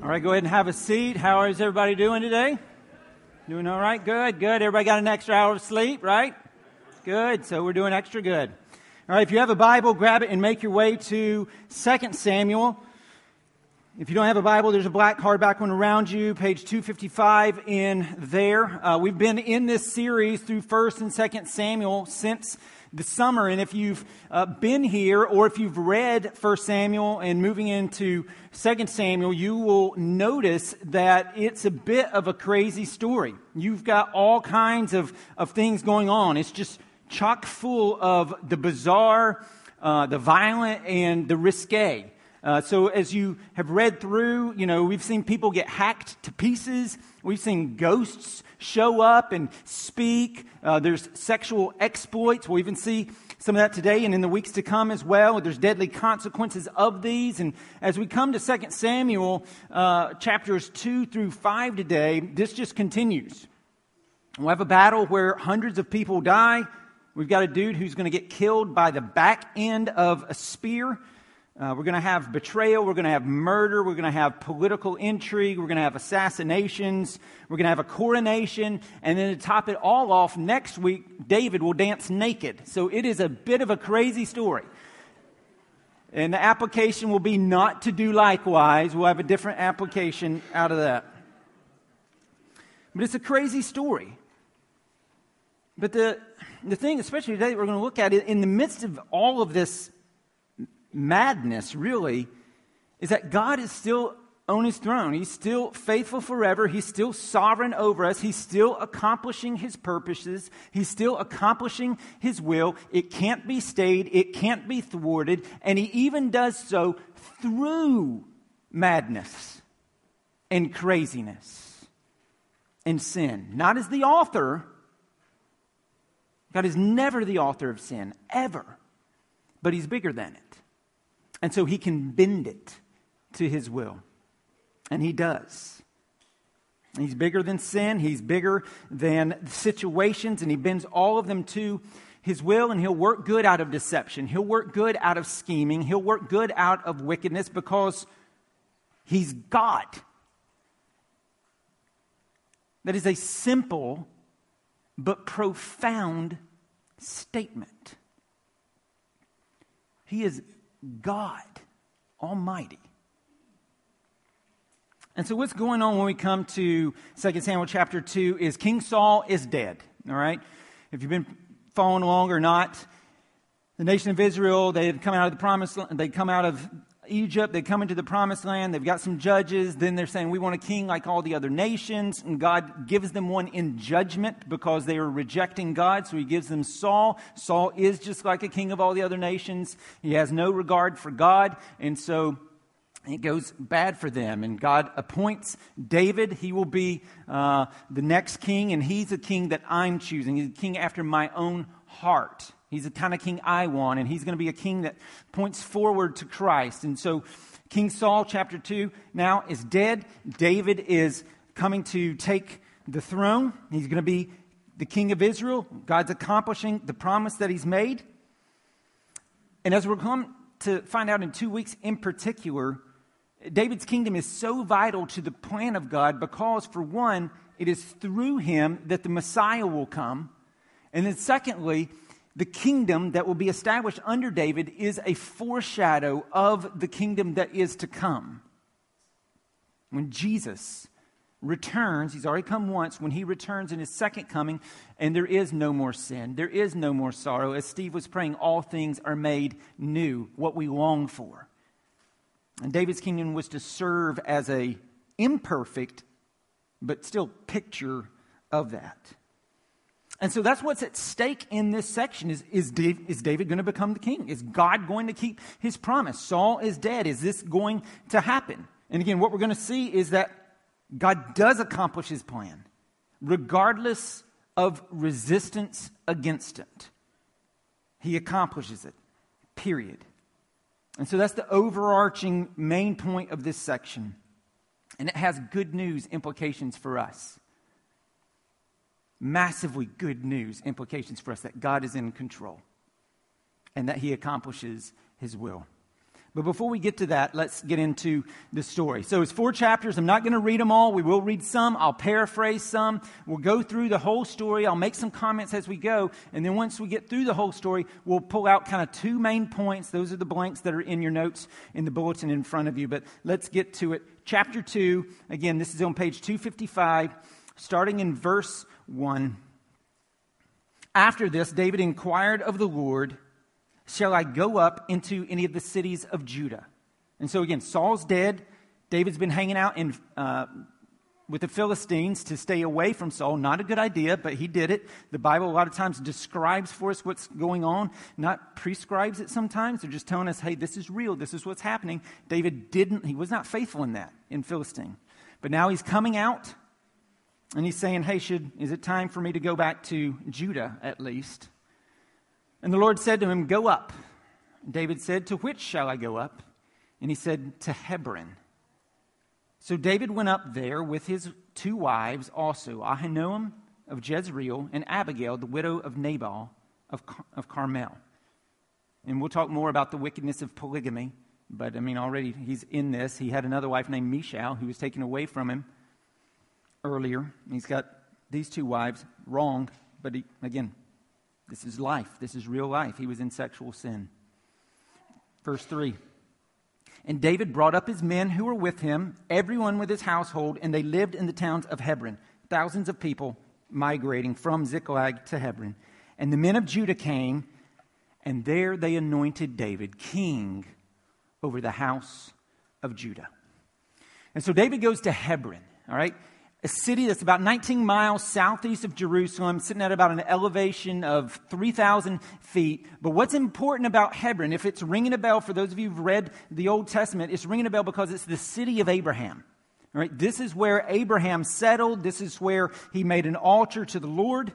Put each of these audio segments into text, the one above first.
All right, go ahead and have a seat. How is everybody doing today? Doing all right? Good, good. Everybody got an extra hour of sleep, right? Good. So we're doing extra good. All right, if you have a Bible, grab it and make your way to 2 Samuel. If you don't have a Bible, there's a black hardback one around you, page 255 in there. Uh, we've been in this series through 1st and 2nd Samuel since the summer. And if you've uh, been here or if you've read 1 Samuel and moving into 2 Samuel, you will notice that it's a bit of a crazy story. You've got all kinds of, of things going on. It's just chock full of the bizarre, uh, the violent, and the risque. Uh, so as you have read through, you know, we've seen people get hacked to pieces. We've seen ghosts show up and speak. Uh, there's sexual exploits. We'll even see some of that today and in the weeks to come as well. There's deadly consequences of these. And as we come to 2 Samuel uh, chapters 2 through 5 today, this just continues. We'll have a battle where hundreds of people die. We've got a dude who's going to get killed by the back end of a spear. Uh, we're going to have betrayal. We're going to have murder. We're going to have political intrigue. We're going to have assassinations. We're going to have a coronation. And then to top it all off, next week, David will dance naked. So it is a bit of a crazy story. And the application will be not to do likewise. We'll have a different application out of that. But it's a crazy story. But the, the thing, especially today, we're going to look at it in the midst of all of this madness, really, is that God is still on his throne. He's still faithful forever. He's still sovereign over us. He's still accomplishing his purposes. He's still accomplishing his will. It can't be stayed. It can't be thwarted. And he even does so through madness and craziness and sin. Not as the author. God is never the author of sin, ever. But he's bigger than it. And so he can bend it to his will. And he does. He's bigger than sin, he's bigger than situations, and he bends all of them to his will, and he'll work good out of deception. He'll work good out of scheming. He'll work good out of wickedness because he's God. That is a simple but profound statement. He is God Almighty. And so, what's going on when we come to 2 Samuel chapter 2 is King Saul is dead. All right? If you've been following along or not, the nation of Israel, they had come out of the promised land, they'd come out of Egypt, they come into the promised land, they've got some judges, then they're saying, We want a king like all the other nations. And God gives them one in judgment because they are rejecting God, so he gives them Saul. Saul is just like a king of all the other nations. He has no regard for God, and so it goes bad for them. And God appoints David. He will be uh, the next king, and he's a king that I'm choosing. He's a king after my own heart. He's the kind of king I want, and he's going to be a king that points forward to Christ. And so, King Saul, chapter 2, now is dead. David is coming to take the throne. He's going to be the king of Israel. God's accomplishing the promise that he's made. And as we're going to find out in two weeks in particular, David's kingdom is so vital to the plan of God because, for one, it is through him that the Messiah will come. And then, secondly, the kingdom that will be established under David is a foreshadow of the kingdom that is to come. When Jesus returns, he's already come once, when he returns in his second coming, and there is no more sin, there is no more sorrow. As Steve was praying, all things are made new, what we long for. And David's kingdom was to serve as a imperfect, but still picture of that. And so that's what's at stake in this section is, is, Dave, is David going to become the king? Is God going to keep his promise? Saul is dead. Is this going to happen? And again, what we're going to see is that God does accomplish his plan, regardless of resistance against it. He accomplishes it, period. And so that's the overarching main point of this section. And it has good news implications for us massively good news implications for us that God is in control and that He accomplishes His will. But before we get to that, let's get into the story. So it's four chapters. I'm not going to read them all. We will read some. I'll paraphrase some. We'll go through the whole story. I'll make some comments as we go. And then once we get through the whole story, we'll pull out kind of two main points. Those are the blanks that are in your notes in the bulletin in front of you. But let's get to it. Chapter 2. Again, this is on page 255, starting in verse 1. After this, David inquired of the Lord Shall I go up into any of the cities of Judah? And so again, Saul's dead. David's been hanging out in, uh, with the Philistines to stay away from Saul. Not a good idea, but he did it. The Bible a lot of times describes for us what's going on, not prescribes it sometimes. They're just telling us, hey, this is real. This is what's happening. David didn't, he was not faithful in that in Philistine. But now he's coming out and he's saying, hey, should, is it time for me to go back to Judah at least? And the Lord said to him, Go up. David said, To which shall I go up? And he said, To Hebron. So David went up there with his two wives also, Ahinoam of Jezreel and Abigail, the widow of Nabal of, of Carmel. And we'll talk more about the wickedness of polygamy, but I mean, already he's in this. He had another wife named Michal who was taken away from him earlier. He's got these two wives, wrong, but he, again, this is life. This is real life. He was in sexual sin. Verse 3 And David brought up his men who were with him, everyone with his household, and they lived in the towns of Hebron, thousands of people migrating from Ziklag to Hebron. And the men of Judah came, and there they anointed David king over the house of Judah. And so David goes to Hebron, all right? A city that's about 19 miles southeast of Jerusalem, sitting at about an elevation of 3,000 feet. But what's important about Hebron, if it's ringing a bell for those of you who've read the Old Testament, it's ringing a bell because it's the city of Abraham. All right, this is where Abraham settled. This is where he made an altar to the Lord.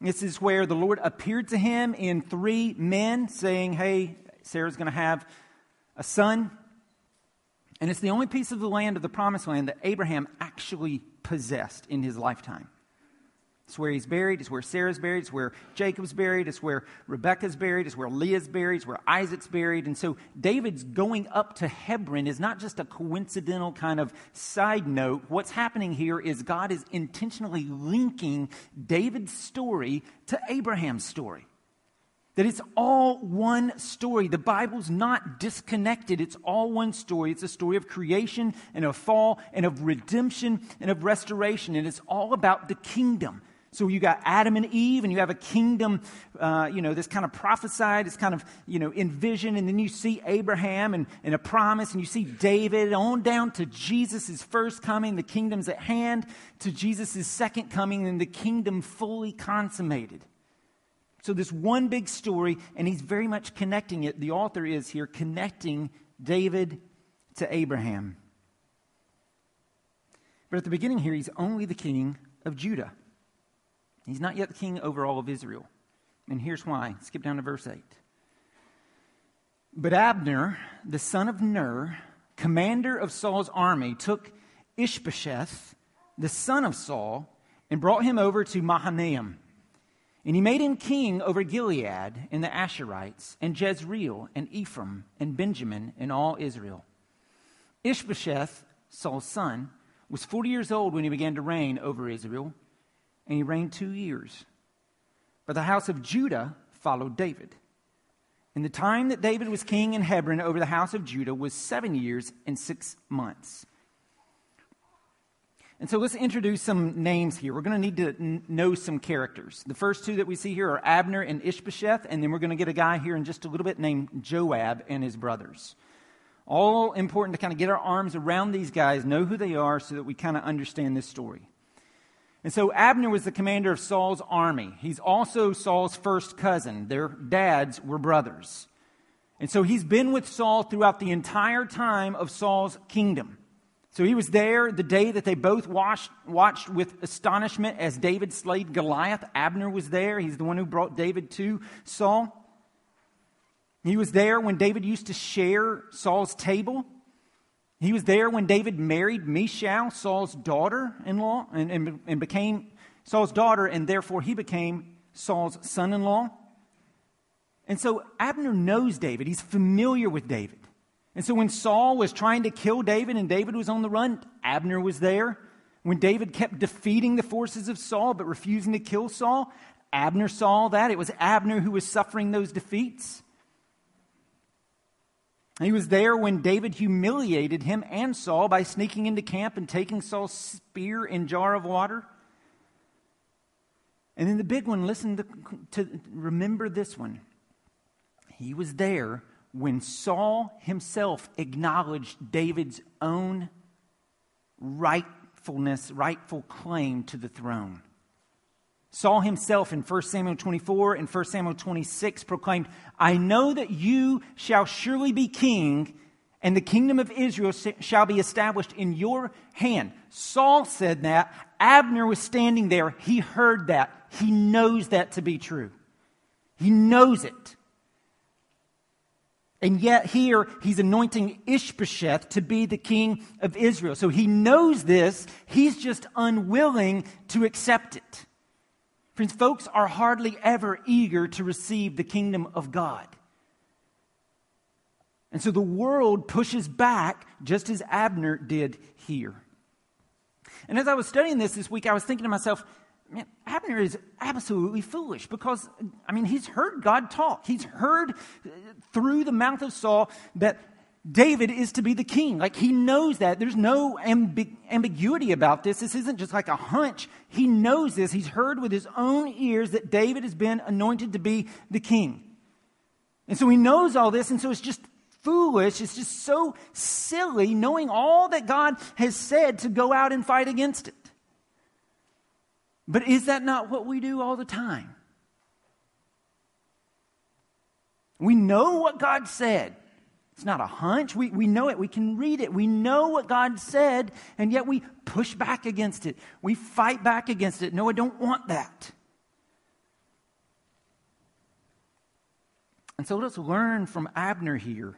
This is where the Lord appeared to him in three men, saying, Hey, Sarah's going to have a son. And it's the only piece of the land of the promised land that Abraham actually possessed in his lifetime. It's where he's buried. It's where Sarah's buried. It's where Jacob's buried. It's where Rebecca's buried. It's where Leah's buried. It's where Isaac's buried. And so David's going up to Hebron is not just a coincidental kind of side note. What's happening here is God is intentionally linking David's story to Abraham's story. That it's all one story. The Bible's not disconnected. It's all one story. It's a story of creation and of fall and of redemption and of restoration. And it's all about the kingdom. So you got Adam and Eve, and you have a kingdom, uh, you know, this kind of prophesied, it's kind of, you know, envisioned, and then you see Abraham and, and a promise, and you see David, on down to Jesus' first coming, the kingdom's at hand, to Jesus' second coming, and the kingdom fully consummated. So, this one big story, and he's very much connecting it. The author is here connecting David to Abraham. But at the beginning here, he's only the king of Judah. He's not yet the king over all of Israel. And here's why. Skip down to verse 8. But Abner, the son of Ner, commander of Saul's army, took Ishbosheth, the son of Saul, and brought him over to Mahanaim and he made him king over Gilead and the Asherites, and Jezreel, and Ephraim, and Benjamin, and all Israel. Ishbosheth, Saul's son, was 40 years old when he began to reign over Israel, and he reigned two years. But the house of Judah followed David. And the time that David was king in Hebron over the house of Judah was seven years and six months. And so let's introduce some names here. We're going to need to n- know some characters. The first two that we see here are Abner and Ishbosheth, and then we're going to get a guy here in just a little bit named Joab and his brothers. All important to kind of get our arms around these guys, know who they are, so that we kind of understand this story. And so Abner was the commander of Saul's army. He's also Saul's first cousin. Their dads were brothers. And so he's been with Saul throughout the entire time of Saul's kingdom. So he was there the day that they both watched, watched with astonishment as David slayed Goliath. Abner was there. He's the one who brought David to Saul. He was there when David used to share Saul's table. He was there when David married Michal, Saul's daughter in law, and, and, and became Saul's daughter, and therefore he became Saul's son in law. And so Abner knows David. He's familiar with David. And so when Saul was trying to kill David and David was on the run, Abner was there. When David kept defeating the forces of Saul but refusing to kill Saul, Abner saw that. It was Abner who was suffering those defeats. He was there when David humiliated him and Saul by sneaking into camp and taking Saul's spear and jar of water. And then the big one, listen to, to remember this one. He was there when Saul himself acknowledged David's own rightfulness, rightful claim to the throne. Saul himself in 1 Samuel 24 and 1 Samuel 26 proclaimed, I know that you shall surely be king, and the kingdom of Israel shall be established in your hand. Saul said that. Abner was standing there. He heard that. He knows that to be true. He knows it. And yet, here, he's anointing Ishbosheth to be the king of Israel. So he knows this. He's just unwilling to accept it. Friends, folks are hardly ever eager to receive the kingdom of God. And so the world pushes back just as Abner did here. And as I was studying this this week, I was thinking to myself, man, Abner is absolutely foolish because, I mean, he's heard God talk. He's heard uh, through the mouth of Saul that David is to be the king. Like he knows that. There's no ambi- ambiguity about this. This isn't just like a hunch. He knows this. He's heard with his own ears that David has been anointed to be the king. And so he knows all this. And so it's just foolish. It's just so silly knowing all that God has said to go out and fight against it. But is that not what we do all the time? We know what God said. It's not a hunch. We, we know it. We can read it. We know what God said, and yet we push back against it. We fight back against it. No, I don't want that. And so let's learn from Abner here.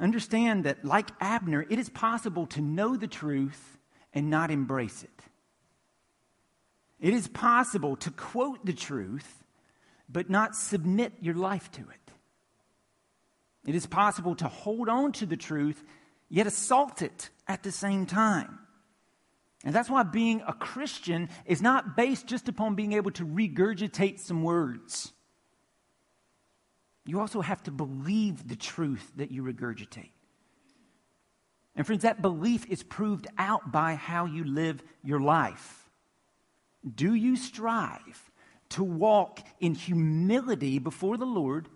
Understand that, like Abner, it is possible to know the truth and not embrace it. It is possible to quote the truth but not submit your life to it. It is possible to hold on to the truth, yet assault it at the same time. And that's why being a Christian is not based just upon being able to regurgitate some words. You also have to believe the truth that you regurgitate. And, friends, that belief is proved out by how you live your life. Do you strive to walk in humility before the Lord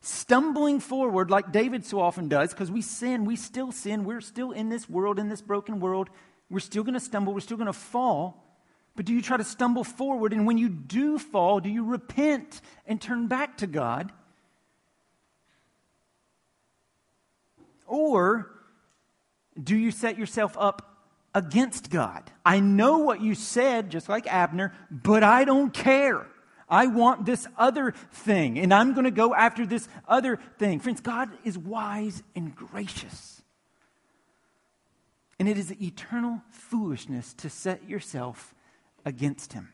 stumbling forward like David so often does, because we sin, we still sin, we're still in this world, in this broken world. We're still going to stumble, we're still going to fall. But do you try to stumble forward? And when you do fall, do you repent and turn back to God? Or do you set yourself up against God? I know what you said, just like Abner, but I don't care. I want this other thing, and I'm going to go after this other thing. Friends, God is wise and gracious. And it is eternal foolishness to set yourself against Him.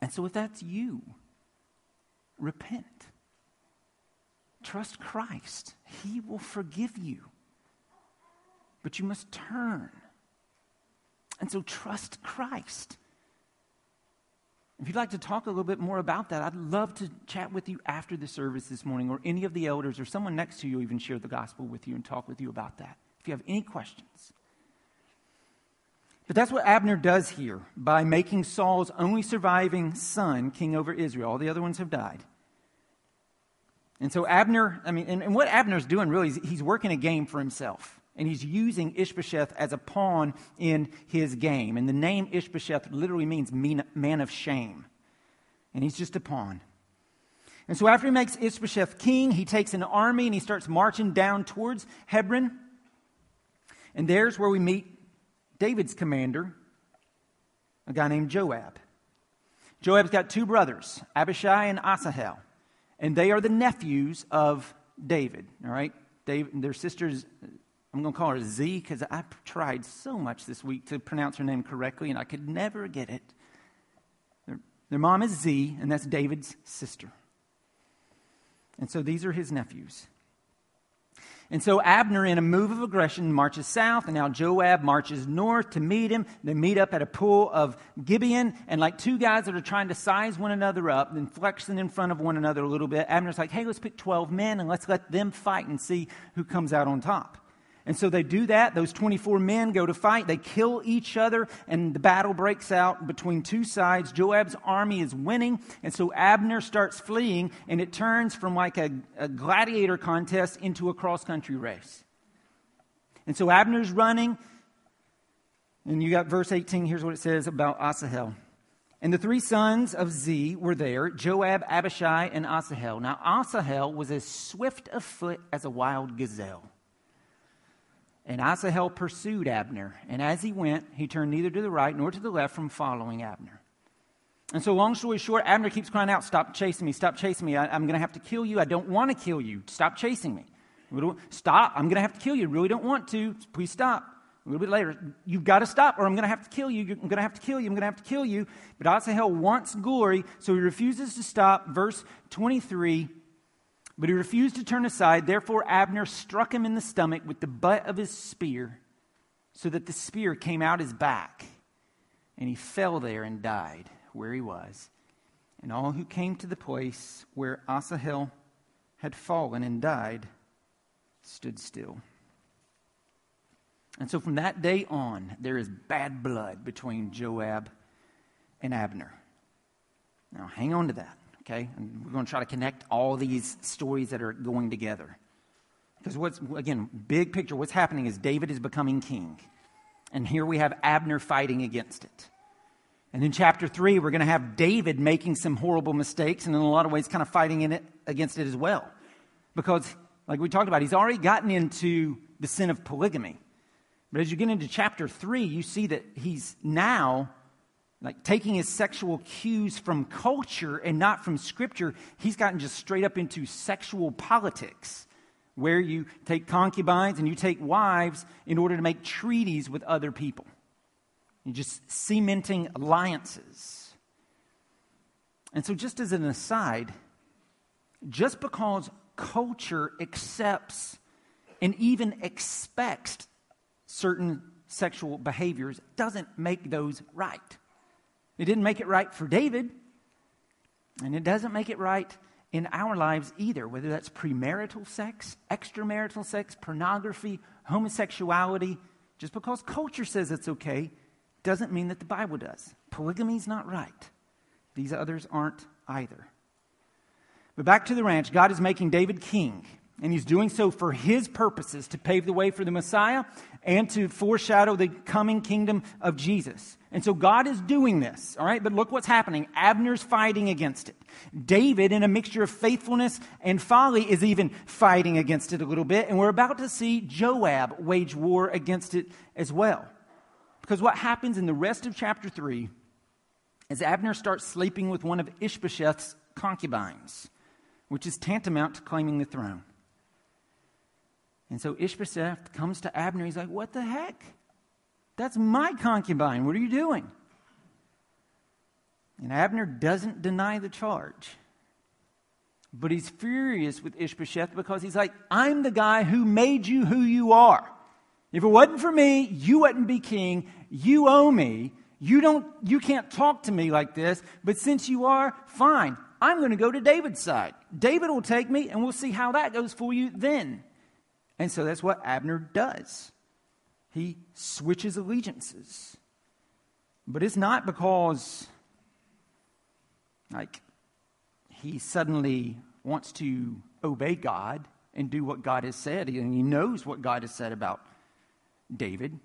And so, if that's you, repent. Trust Christ. He will forgive you. But you must turn. And so, trust Christ. If you'd like to talk a little bit more about that, I'd love to chat with you after the service this morning, or any of the elders, or someone next to you even share the gospel with you and talk with you about that. If you have any questions. But that's what Abner does here by making Saul's only surviving son king over Israel. All the other ones have died. And so Abner, I mean, and, and what Abner's doing really is he's working a game for himself. And he's using Ishbosheth as a pawn in his game. And the name Ishbosheth literally means man of shame. And he's just a pawn. And so after he makes Ishbosheth king, he takes an army and he starts marching down towards Hebron. And there's where we meet David's commander, a guy named Joab. Joab's got two brothers, Abishai and Asahel. And they are the nephews of David, all right? David, their sisters I'm going to call her Z because I tried so much this week to pronounce her name correctly and I could never get it. Their, their mom is Z, and that's David's sister. And so these are his nephews. And so Abner, in a move of aggression, marches south, and now Joab marches north to meet him. They meet up at a pool of Gibeon, and like two guys that are trying to size one another up, then flexing in front of one another a little bit, Abner's like, hey, let's pick 12 men and let's let them fight and see who comes out on top. And so they do that. Those 24 men go to fight. They kill each other, and the battle breaks out between two sides. Joab's army is winning, and so Abner starts fleeing, and it turns from like a, a gladiator contest into a cross country race. And so Abner's running, and you got verse 18. Here's what it says about Asahel. And the three sons of Z were there Joab, Abishai, and Asahel. Now, Asahel was as swift of foot as a wild gazelle. And Asahel pursued Abner, and as he went, he turned neither to the right nor to the left from following Abner. And so, long story short, Abner keeps crying out, Stop chasing me, stop chasing me. I, am going to have to kill you. I don't want to kill you. Stop chasing me. Stop. I'm going to have to kill you. Really don't want to. Please stop. A little bit later, you've got to stop or I'm going to have to kill you. I'm going to have to kill you. I'm going to have to kill you. But Asahel wants glory, so he refuses to stop. Verse 23 but he refused to turn aside. Therefore, Abner struck him in the stomach with the butt of his spear, so that the spear came out his back. And he fell there and died where he was. And all who came to the place where Asahel had fallen and died stood still. And so from that day on, there is bad blood between Joab and Abner. Now, hang on to that okay? And we're going to try to connect all these stories that are going together. Because what's, again, big picture, what's happening is David is becoming king. And here we have Abner fighting against it. And in chapter three, we're going to have David making some horrible mistakes and in a lot of ways kind of fighting in it against it as well. Because, like we talked about, he's already gotten into the sin of polygamy. But as you get into chapter three, you see that he's now like taking his sexual cues from culture and not from scripture, he's gotten just straight up into sexual politics, where you take concubines and you take wives in order to make treaties with other people. You're just cementing alliances. And so, just as an aside, just because culture accepts and even expects certain sexual behaviors doesn't make those right. It didn't make it right for David, and it doesn't make it right in our lives either, whether that's premarital sex, extramarital sex, pornography, homosexuality. Just because culture says it's okay doesn't mean that the Bible does. Polygamy is not right. These others aren't either. But back to the ranch, God is making David king. And he's doing so for his purposes to pave the way for the Messiah and to foreshadow the coming kingdom of Jesus. And so God is doing this, all right? But look what's happening. Abner's fighting against it. David, in a mixture of faithfulness and folly, is even fighting against it a little bit. And we're about to see Joab wage war against it as well. Because what happens in the rest of chapter 3 is Abner starts sleeping with one of Ishbosheth's concubines, which is tantamount to claiming the throne. And so Ishbosheth comes to Abner. He's like, What the heck? That's my concubine. What are you doing? And Abner doesn't deny the charge. But he's furious with Ishbosheth because he's like, I'm the guy who made you who you are. If it wasn't for me, you wouldn't be king. You owe me. You don't you can't talk to me like this, but since you are, fine. I'm going to go to David's side. David will take me and we'll see how that goes for you then. And so that's what Abner does. He switches allegiances. But it's not because, like, he suddenly wants to obey God and do what God has said, and he knows what God has said about David.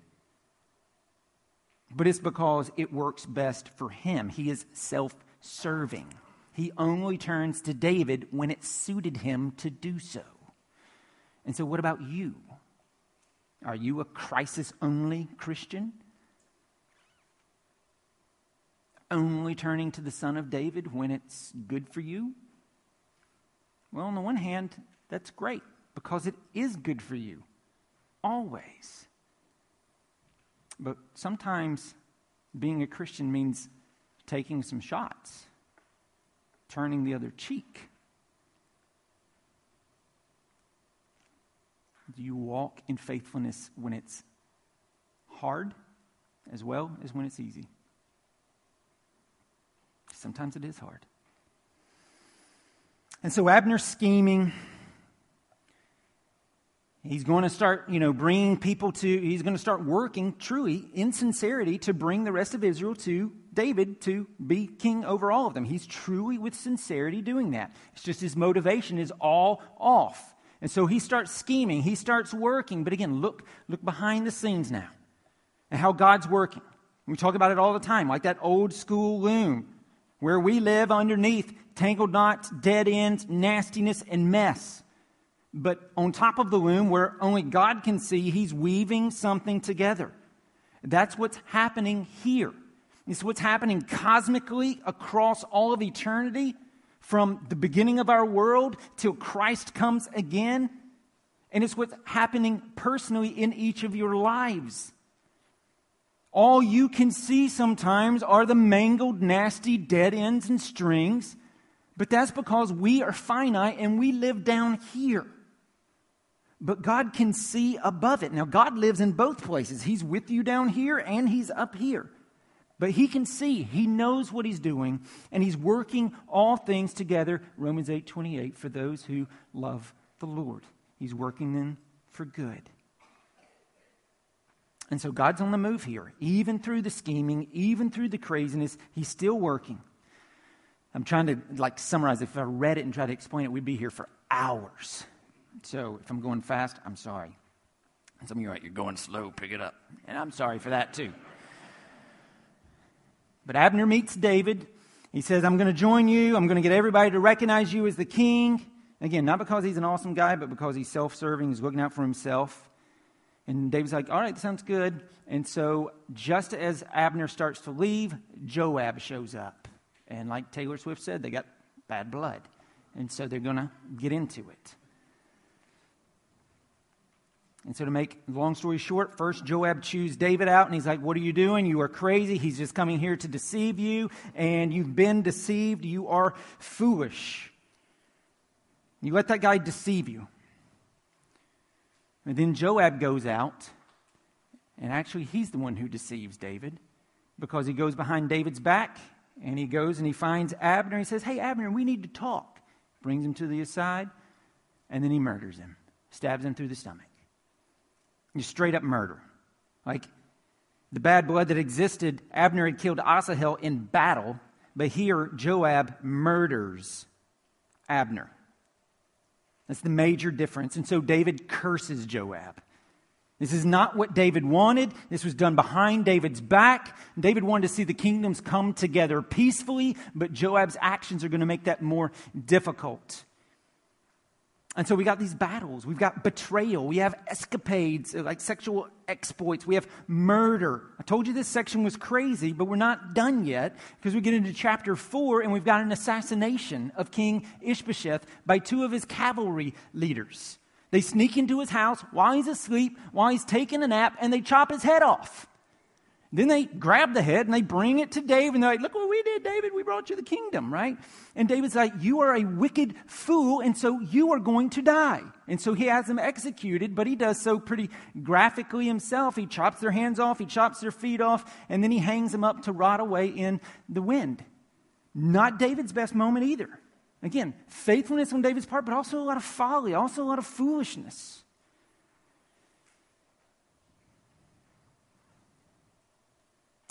But it's because it works best for him. He is self serving. He only turns to David when it suited him to do so. And so, what about you? Are you a crisis only Christian? Only turning to the Son of David when it's good for you? Well, on the one hand, that's great because it is good for you. Always. But sometimes being a Christian means taking some shots, turning the other cheek. Do you walk in faithfulness when it's hard as well as when it's easy? Sometimes it is hard. And so Abner's scheming. He's going to start, you know, bringing people to, he's going to start working truly in sincerity to bring the rest of Israel to David to be king over all of them. He's truly with sincerity doing that. It's just his motivation is all off. And so he starts scheming, he starts working. But again, look, look behind the scenes now and how God's working. We talk about it all the time, like that old school loom where we live underneath tangled knots, dead ends, nastiness, and mess. But on top of the loom, where only God can see, He's weaving something together. That's what's happening here. It's what's happening cosmically across all of eternity from the beginning of our world till Christ comes again. And it's what's happening personally in each of your lives. All you can see sometimes are the mangled, nasty dead ends and strings, but that's because we are finite and we live down here. But God can see above it. Now, God lives in both places. He's with you down here and He's up here. But He can see, He knows what He's doing, and He's working all things together, Romans 8 28, for those who love the Lord. He's working them for good. And so God's on the move here. Even through the scheming, even through the craziness, He's still working. I'm trying to like summarize. If I read it and try to explain it, we'd be here for hours. So if I'm going fast, I'm sorry. And some of you are like, you're going slow, pick it up. And I'm sorry for that too. But Abner meets David. He says, I'm going to join you. I'm going to get everybody to recognize you as the king. Again, not because he's an awesome guy, but because he's self serving, he's looking out for himself. And David's like, all right, that sounds good. And so just as Abner starts to leave, Joab shows up. And like Taylor Swift said, they got bad blood. And so they're going to get into it. And so, to make long story short, first Joab chews David out, and he's like, What are you doing? You are crazy. He's just coming here to deceive you, and you've been deceived. You are foolish. You let that guy deceive you. And then Joab goes out, and actually, he's the one who deceives David because he goes behind David's back and he goes and he finds Abner. He says, Hey, Abner, we need to talk. Brings him to the side, and then he murders him, stabs him through the stomach. Just straight up murder. Like the bad blood that existed, Abner had killed Asahel in battle, but here Joab murders Abner. That's the major difference. And so David curses Joab. This is not what David wanted. This was done behind David's back. David wanted to see the kingdoms come together peacefully, but Joab's actions are going to make that more difficult. And so we got these battles. We've got betrayal. We have escapades, uh, like sexual exploits. We have murder. I told you this section was crazy, but we're not done yet because we get into chapter four and we've got an assassination of King Ishbosheth by two of his cavalry leaders. They sneak into his house while he's asleep, while he's taking a nap, and they chop his head off. Then they grab the head and they bring it to David and they're like, Look what we did, David. We brought you the kingdom, right? And David's like, You are a wicked fool, and so you are going to die. And so he has them executed, but he does so pretty graphically himself. He chops their hands off, he chops their feet off, and then he hangs them up to rot away in the wind. Not David's best moment either. Again, faithfulness on David's part, but also a lot of folly, also a lot of foolishness.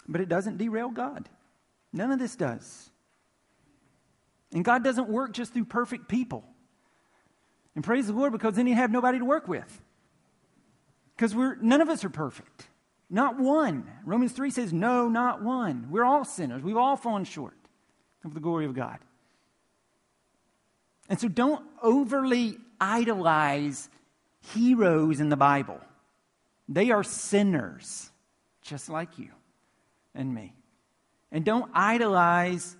But it doesn't derail God. None of this does. And God doesn't work just through perfect people. And praise the Lord because then you have nobody to work with. Because we're none of us are perfect. Not one. Romans 3 says, no, not one. We're all sinners. We've all fallen short of the glory of God. And so don't overly idolize heroes in the Bible. They are sinners, just like you and me. And don't idolize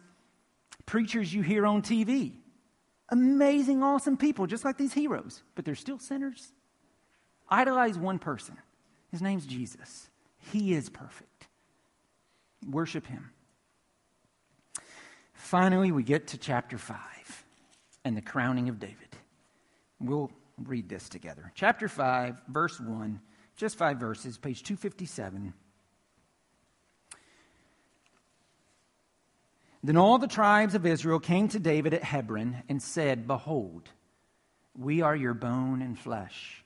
preachers you hear on TV. Amazing, awesome people, just like these heroes, but they're still sinners. Idolize one person. His name's Jesus. He is perfect. Worship him. Finally, we get to chapter 5 and the crowning of David. We'll read this together. Chapter 5, verse 1, just five verses, page 257. Then all the tribes of Israel came to David at Hebron and said, Behold, we are your bone and flesh.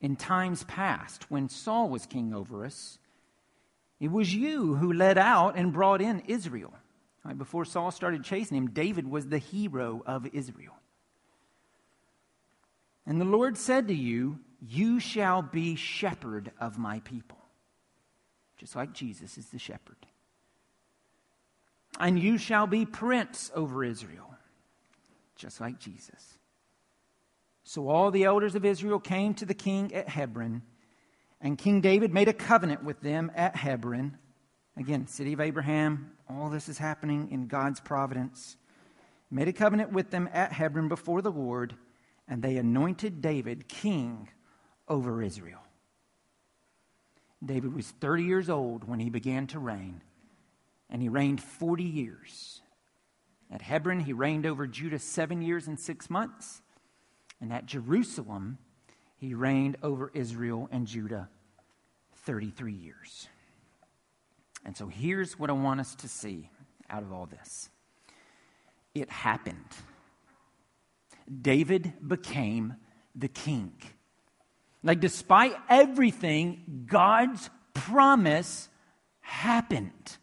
In times past, when Saul was king over us, it was you who led out and brought in Israel. Right, before Saul started chasing him, David was the hero of Israel. And the Lord said to you, You shall be shepherd of my people. Just like Jesus is the shepherd. And you shall be prince over Israel. Just like Jesus. So all the elders of Israel came to the king at Hebron, and King David made a covenant with them at Hebron. Again, city of Abraham, all this is happening in God's providence. Made a covenant with them at Hebron before the Lord and they anointed David king over Israel. David was 30 years old when he began to reign, and he reigned 40 years. At Hebron, he reigned over Judah seven years and six months. And at Jerusalem, he reigned over Israel and Judah 33 years. And so here's what I want us to see out of all this it happened. David became the king. Like, despite everything, God's promise happened.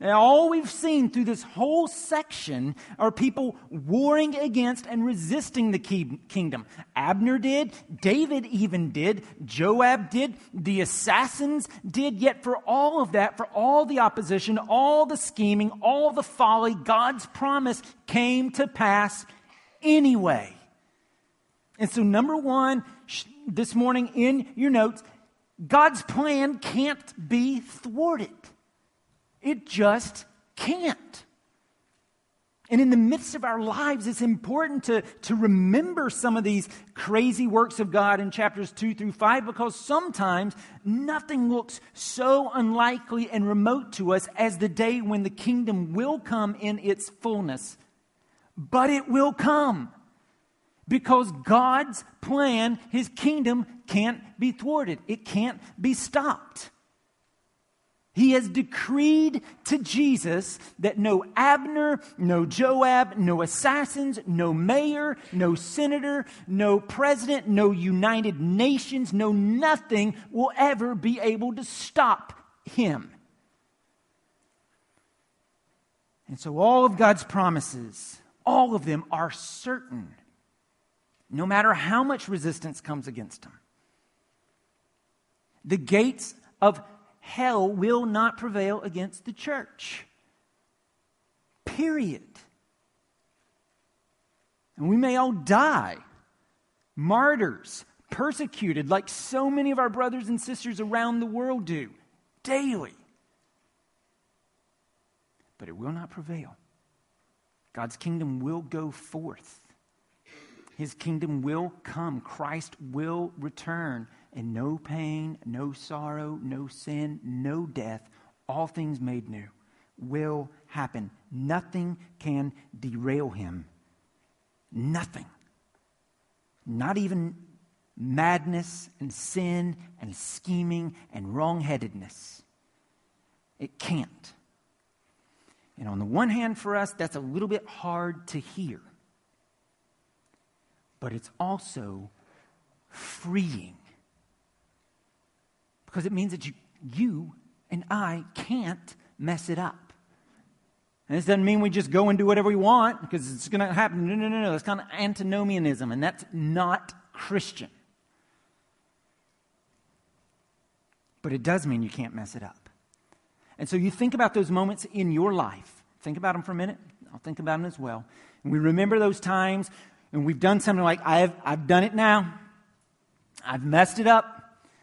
Now, all we've seen through this whole section are people warring against and resisting the kingdom. Abner did, David even did, Joab did, the assassins did. Yet, for all of that, for all the opposition, all the scheming, all the folly, God's promise came to pass anyway. And so, number one, this morning in your notes, God's plan can't be thwarted. It just can't. And in the midst of our lives, it's important to, to remember some of these crazy works of God in chapters 2 through 5 because sometimes nothing looks so unlikely and remote to us as the day when the kingdom will come in its fullness. But it will come because God's plan, his kingdom, can't be thwarted, it can't be stopped. He has decreed to Jesus that no Abner, no Joab, no assassins, no mayor, no senator, no president, no United Nations, no nothing will ever be able to stop him. And so all of God's promises, all of them are certain no matter how much resistance comes against them. The gates of hell will not prevail against the church. Period. And we may all die, martyrs, persecuted, like so many of our brothers and sisters around the world do daily. But it will not prevail. God's kingdom will go forth. His kingdom will come. Christ will return. And no pain, no sorrow, no sin, no death, all things made new will happen. Nothing can derail him. Nothing. Not even madness and sin and scheming and wrongheadedness. It can't. And on the one hand, for us, that's a little bit hard to hear but it's also freeing. Because it means that you, you and I can't mess it up. And this doesn't mean we just go and do whatever we want because it's going to happen. No, no, no, no. That's kind of antinomianism, and that's not Christian. But it does mean you can't mess it up. And so you think about those moments in your life. Think about them for a minute. I'll think about them as well. And we remember those times and we've done something like, I've, I've done it now. I've messed it up.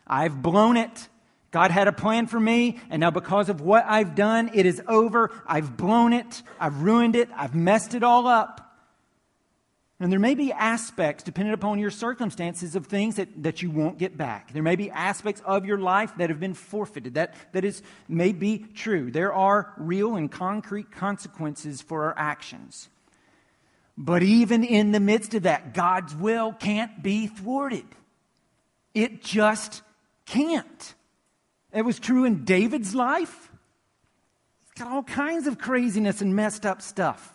I've blown it. God had a plan for me, and now because of what I've done, it is over. I've blown it. I've ruined it. I've messed it all up. And there may be aspects, depending upon your circumstances, of things that, that you won't get back. There may be aspects of your life that have been forfeited. That, that is, may be true. There are real and concrete consequences for our actions. But even in the midst of that, God's will can't be thwarted. It just can't. It was true in David's life. He's got all kinds of craziness and messed up stuff.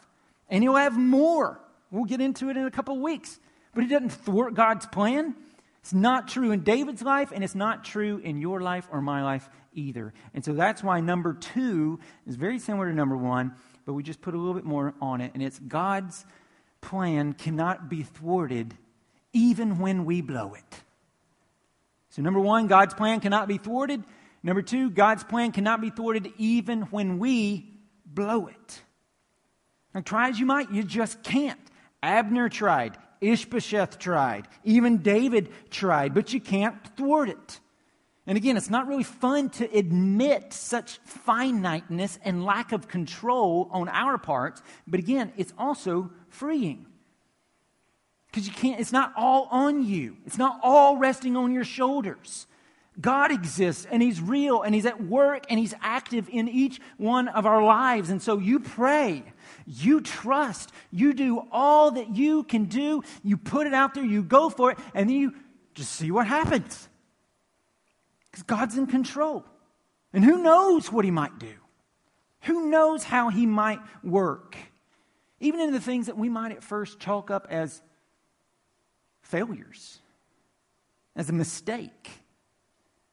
And he'll have more. We'll get into it in a couple weeks. But he doesn't thwart God's plan. It's not true in David's life, and it's not true in your life or my life either. And so that's why number two is very similar to number one, but we just put a little bit more on it. And it's God's plan cannot be thwarted even when we blow it. So, number one, God's plan cannot be thwarted. Number two, God's plan cannot be thwarted even when we blow it. Now, try as you might, you just can't. Abner tried, Ishbosheth tried, even David tried, but you can't thwart it. And again, it's not really fun to admit such finiteness and lack of control on our part, but again, it's also freeing. Because you can't, it's not all on you. It's not all resting on your shoulders. God exists and He's real and He's at work and He's active in each one of our lives. And so you pray, you trust, you do all that you can do, you put it out there, you go for it, and then you just see what happens. Because God's in control. And who knows what He might do? Who knows how He might work? Even in the things that we might at first chalk up as failures, as a mistake.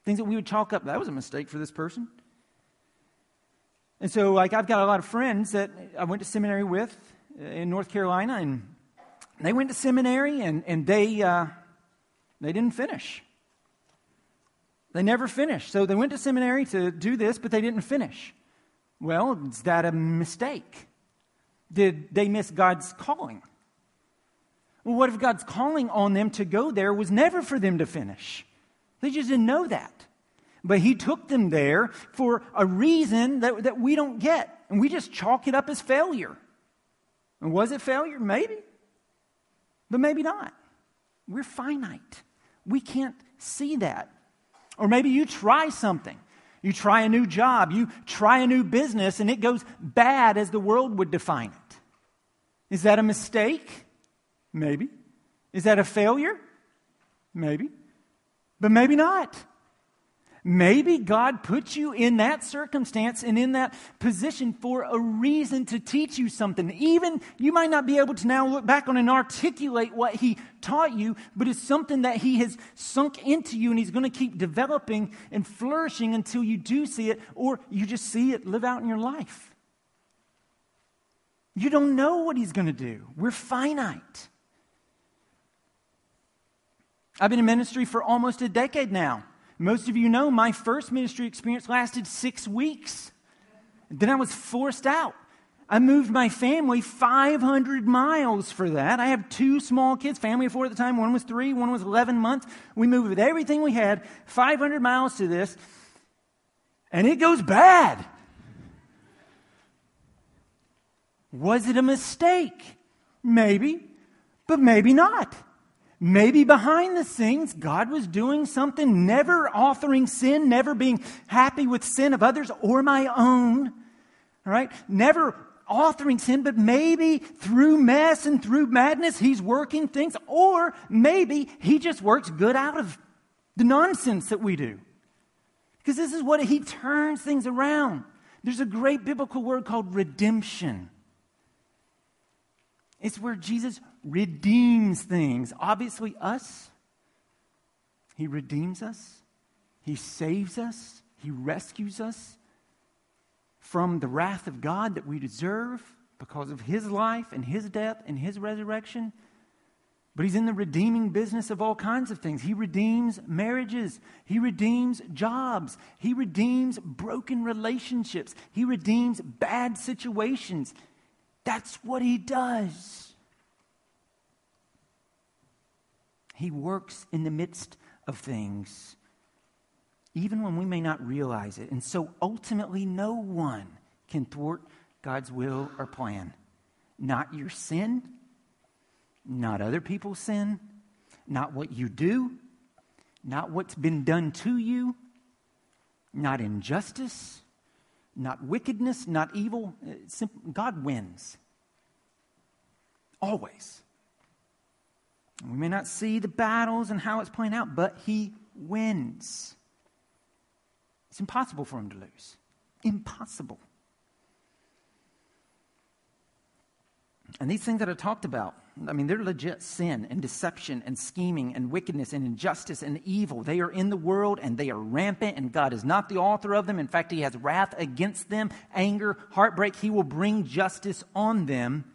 Things that we would chalk up, that was a mistake for this person. And so, like, I've got a lot of friends that I went to seminary with in North Carolina, and they went to seminary and, and they, uh, they didn't finish. They never finished. So they went to seminary to do this, but they didn't finish. Well, is that a mistake? Did they miss God's calling? Well, what if God's calling on them to go there was never for them to finish? They just didn't know that. But He took them there for a reason that, that we don't get. And we just chalk it up as failure. And was it failure? Maybe. But maybe not. We're finite. We can't see that. Or maybe you try something. You try a new job, you try a new business, and it goes bad as the world would define it. Is that a mistake? Maybe. Is that a failure? Maybe. But maybe not. Maybe God put you in that circumstance and in that position for a reason to teach you something. Even you might not be able to now look back on and articulate what He taught you, but it's something that He has sunk into you and He's going to keep developing and flourishing until you do see it or you just see it live out in your life. You don't know what He's going to do. We're finite. I've been in ministry for almost a decade now. Most of you know my first ministry experience lasted six weeks. Then I was forced out. I moved my family 500 miles for that. I have two small kids, family of four at the time. One was three, one was 11 months. We moved with everything we had, 500 miles to this, and it goes bad. Was it a mistake? Maybe, but maybe not. Maybe behind the scenes, God was doing something, never authoring sin, never being happy with sin of others or my own. All right? Never authoring sin, but maybe through mess and through madness, He's working things, or maybe He just works good out of the nonsense that we do. Because this is what He turns things around. There's a great biblical word called redemption. It's where Jesus redeems things. Obviously, us. He redeems us, He saves us, He rescues us from the wrath of God that we deserve because of His life and His death and His resurrection. But he's in the redeeming business of all kinds of things. He redeems marriages. He redeems jobs. He redeems broken relationships. He redeems bad situations. That's what he does. He works in the midst of things, even when we may not realize it. And so ultimately, no one can thwart God's will or plan. Not your sin, not other people's sin, not what you do, not what's been done to you, not injustice, not wickedness, not evil. Uh, God wins. Always. We may not see the battles and how it's playing out, but he wins. It's impossible for him to lose. Impossible. And these things that are talked about, I mean, they're legit sin and deception and scheming and wickedness and injustice and evil. They are in the world and they are rampant, and God is not the author of them. In fact, He has wrath against them, anger, heartbreak. He will bring justice on them.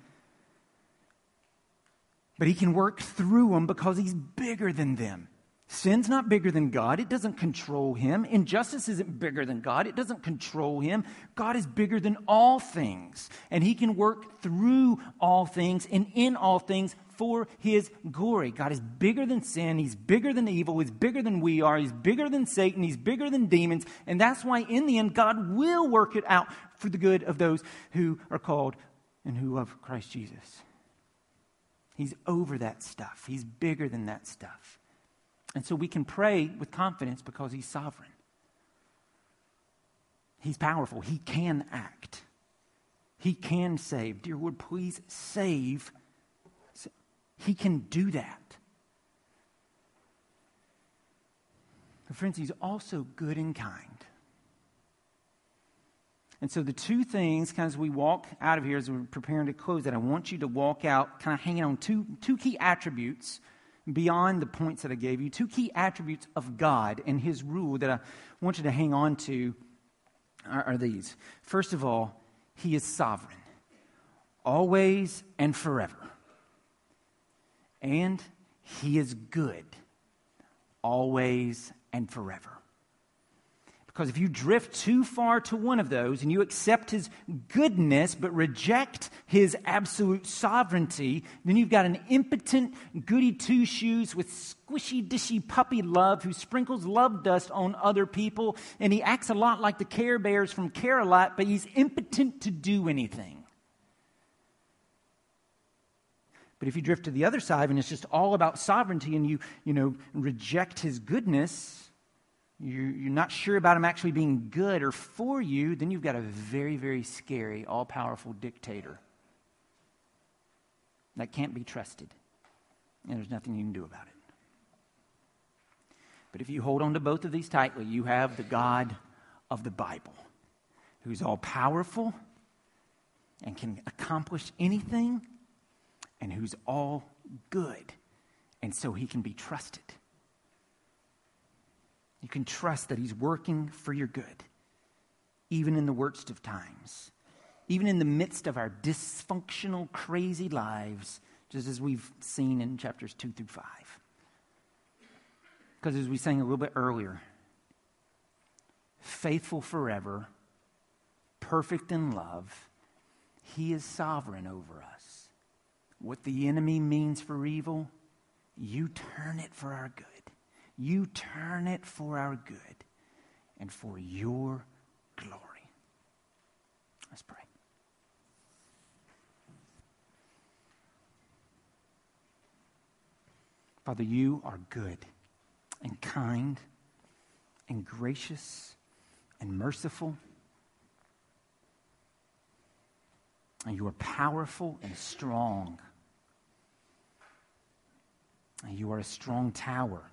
But He can work through them because He's bigger than them. Sin's not bigger than God. It doesn't control him. Injustice isn't bigger than God. It doesn't control him. God is bigger than all things. And he can work through all things and in all things for his glory. God is bigger than sin. He's bigger than evil. He's bigger than we are. He's bigger than Satan. He's bigger than demons. And that's why, in the end, God will work it out for the good of those who are called and who love Christ Jesus. He's over that stuff, He's bigger than that stuff. And so we can pray with confidence because He's sovereign. He's powerful. He can act. He can save. Dear Lord, please save. He can do that. But friends, He's also good and kind. And so, the two things, kind of as we walk out of here, as we're preparing to close, that I want you to walk out kind of hanging on two, two key attributes beyond the points that I gave you, two key attributes of God and His rule that I want you to hang on to are, are these. First of all, He is sovereign, always and forever. And He is good, always and forever. Because if you drift too far to one of those and you accept his goodness but reject his absolute sovereignty, then you've got an impotent goody two shoes with squishy dishy puppy love who sprinkles love dust on other people. And he acts a lot like the Care Bears from Care-a-Lot, but he's impotent to do anything. But if you drift to the other side and it's just all about sovereignty and you, you know, reject his goodness, you're not sure about him actually being good or for you, then you've got a very, very scary, all powerful dictator that can't be trusted. And there's nothing you can do about it. But if you hold on to both of these tightly, you have the God of the Bible, who's all powerful and can accomplish anything, and who's all good, and so he can be trusted. You can trust that He's working for your good, even in the worst of times, even in the midst of our dysfunctional, crazy lives, just as we've seen in chapters 2 through 5. Because as we sang a little bit earlier, faithful forever, perfect in love, He is sovereign over us. What the enemy means for evil, you turn it for our good. You turn it for our good and for your glory. Let's pray. Father, you are good and kind and gracious and merciful. And you are powerful and strong. And you are a strong tower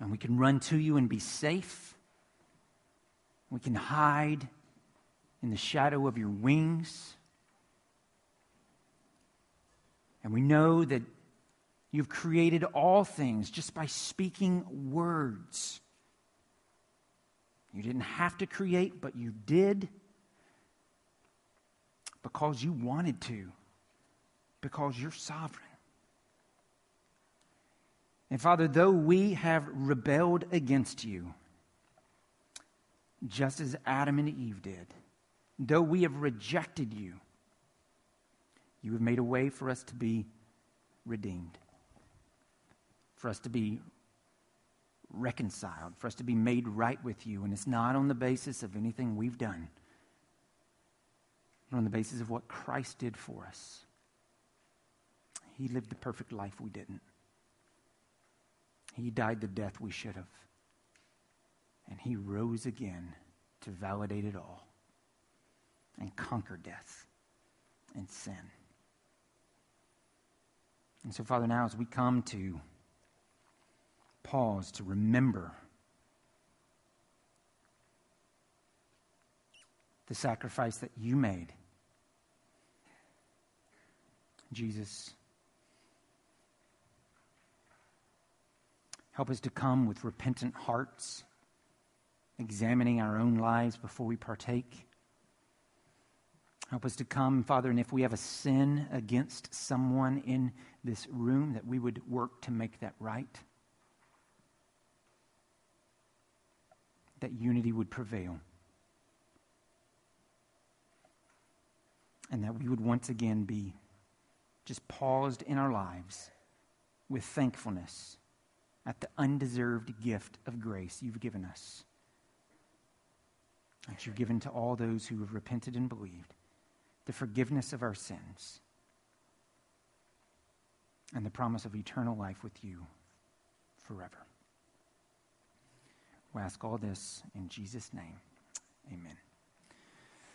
and we can run to you and be safe. We can hide in the shadow of your wings. And we know that you've created all things just by speaking words. You didn't have to create, but you did because you wanted to, because you're sovereign. And Father, though we have rebelled against you, just as Adam and Eve did, though we have rejected you, you have made a way for us to be redeemed, for us to be reconciled, for us to be made right with you. And it's not on the basis of anything we've done, but on the basis of what Christ did for us. He lived the perfect life we didn't. He died the death we should have. And he rose again to validate it all and conquer death and sin And so, Father, now as we come to pause to remember the sacrifice that you made, Jesus, help us to come with repentant hearts, examining our own lives before we partake. Help us to come, Father, and if we have a sin against someone in this room, that we would work to make that right. That unity would prevail. And that we would once again be just paused in our lives with thankfulness at the undeserved gift of grace you've given us. That you've given to all those who have repented and believed the forgiveness of our sins, and the promise of eternal life with you forever. We ask all this in Jesus' name. Amen.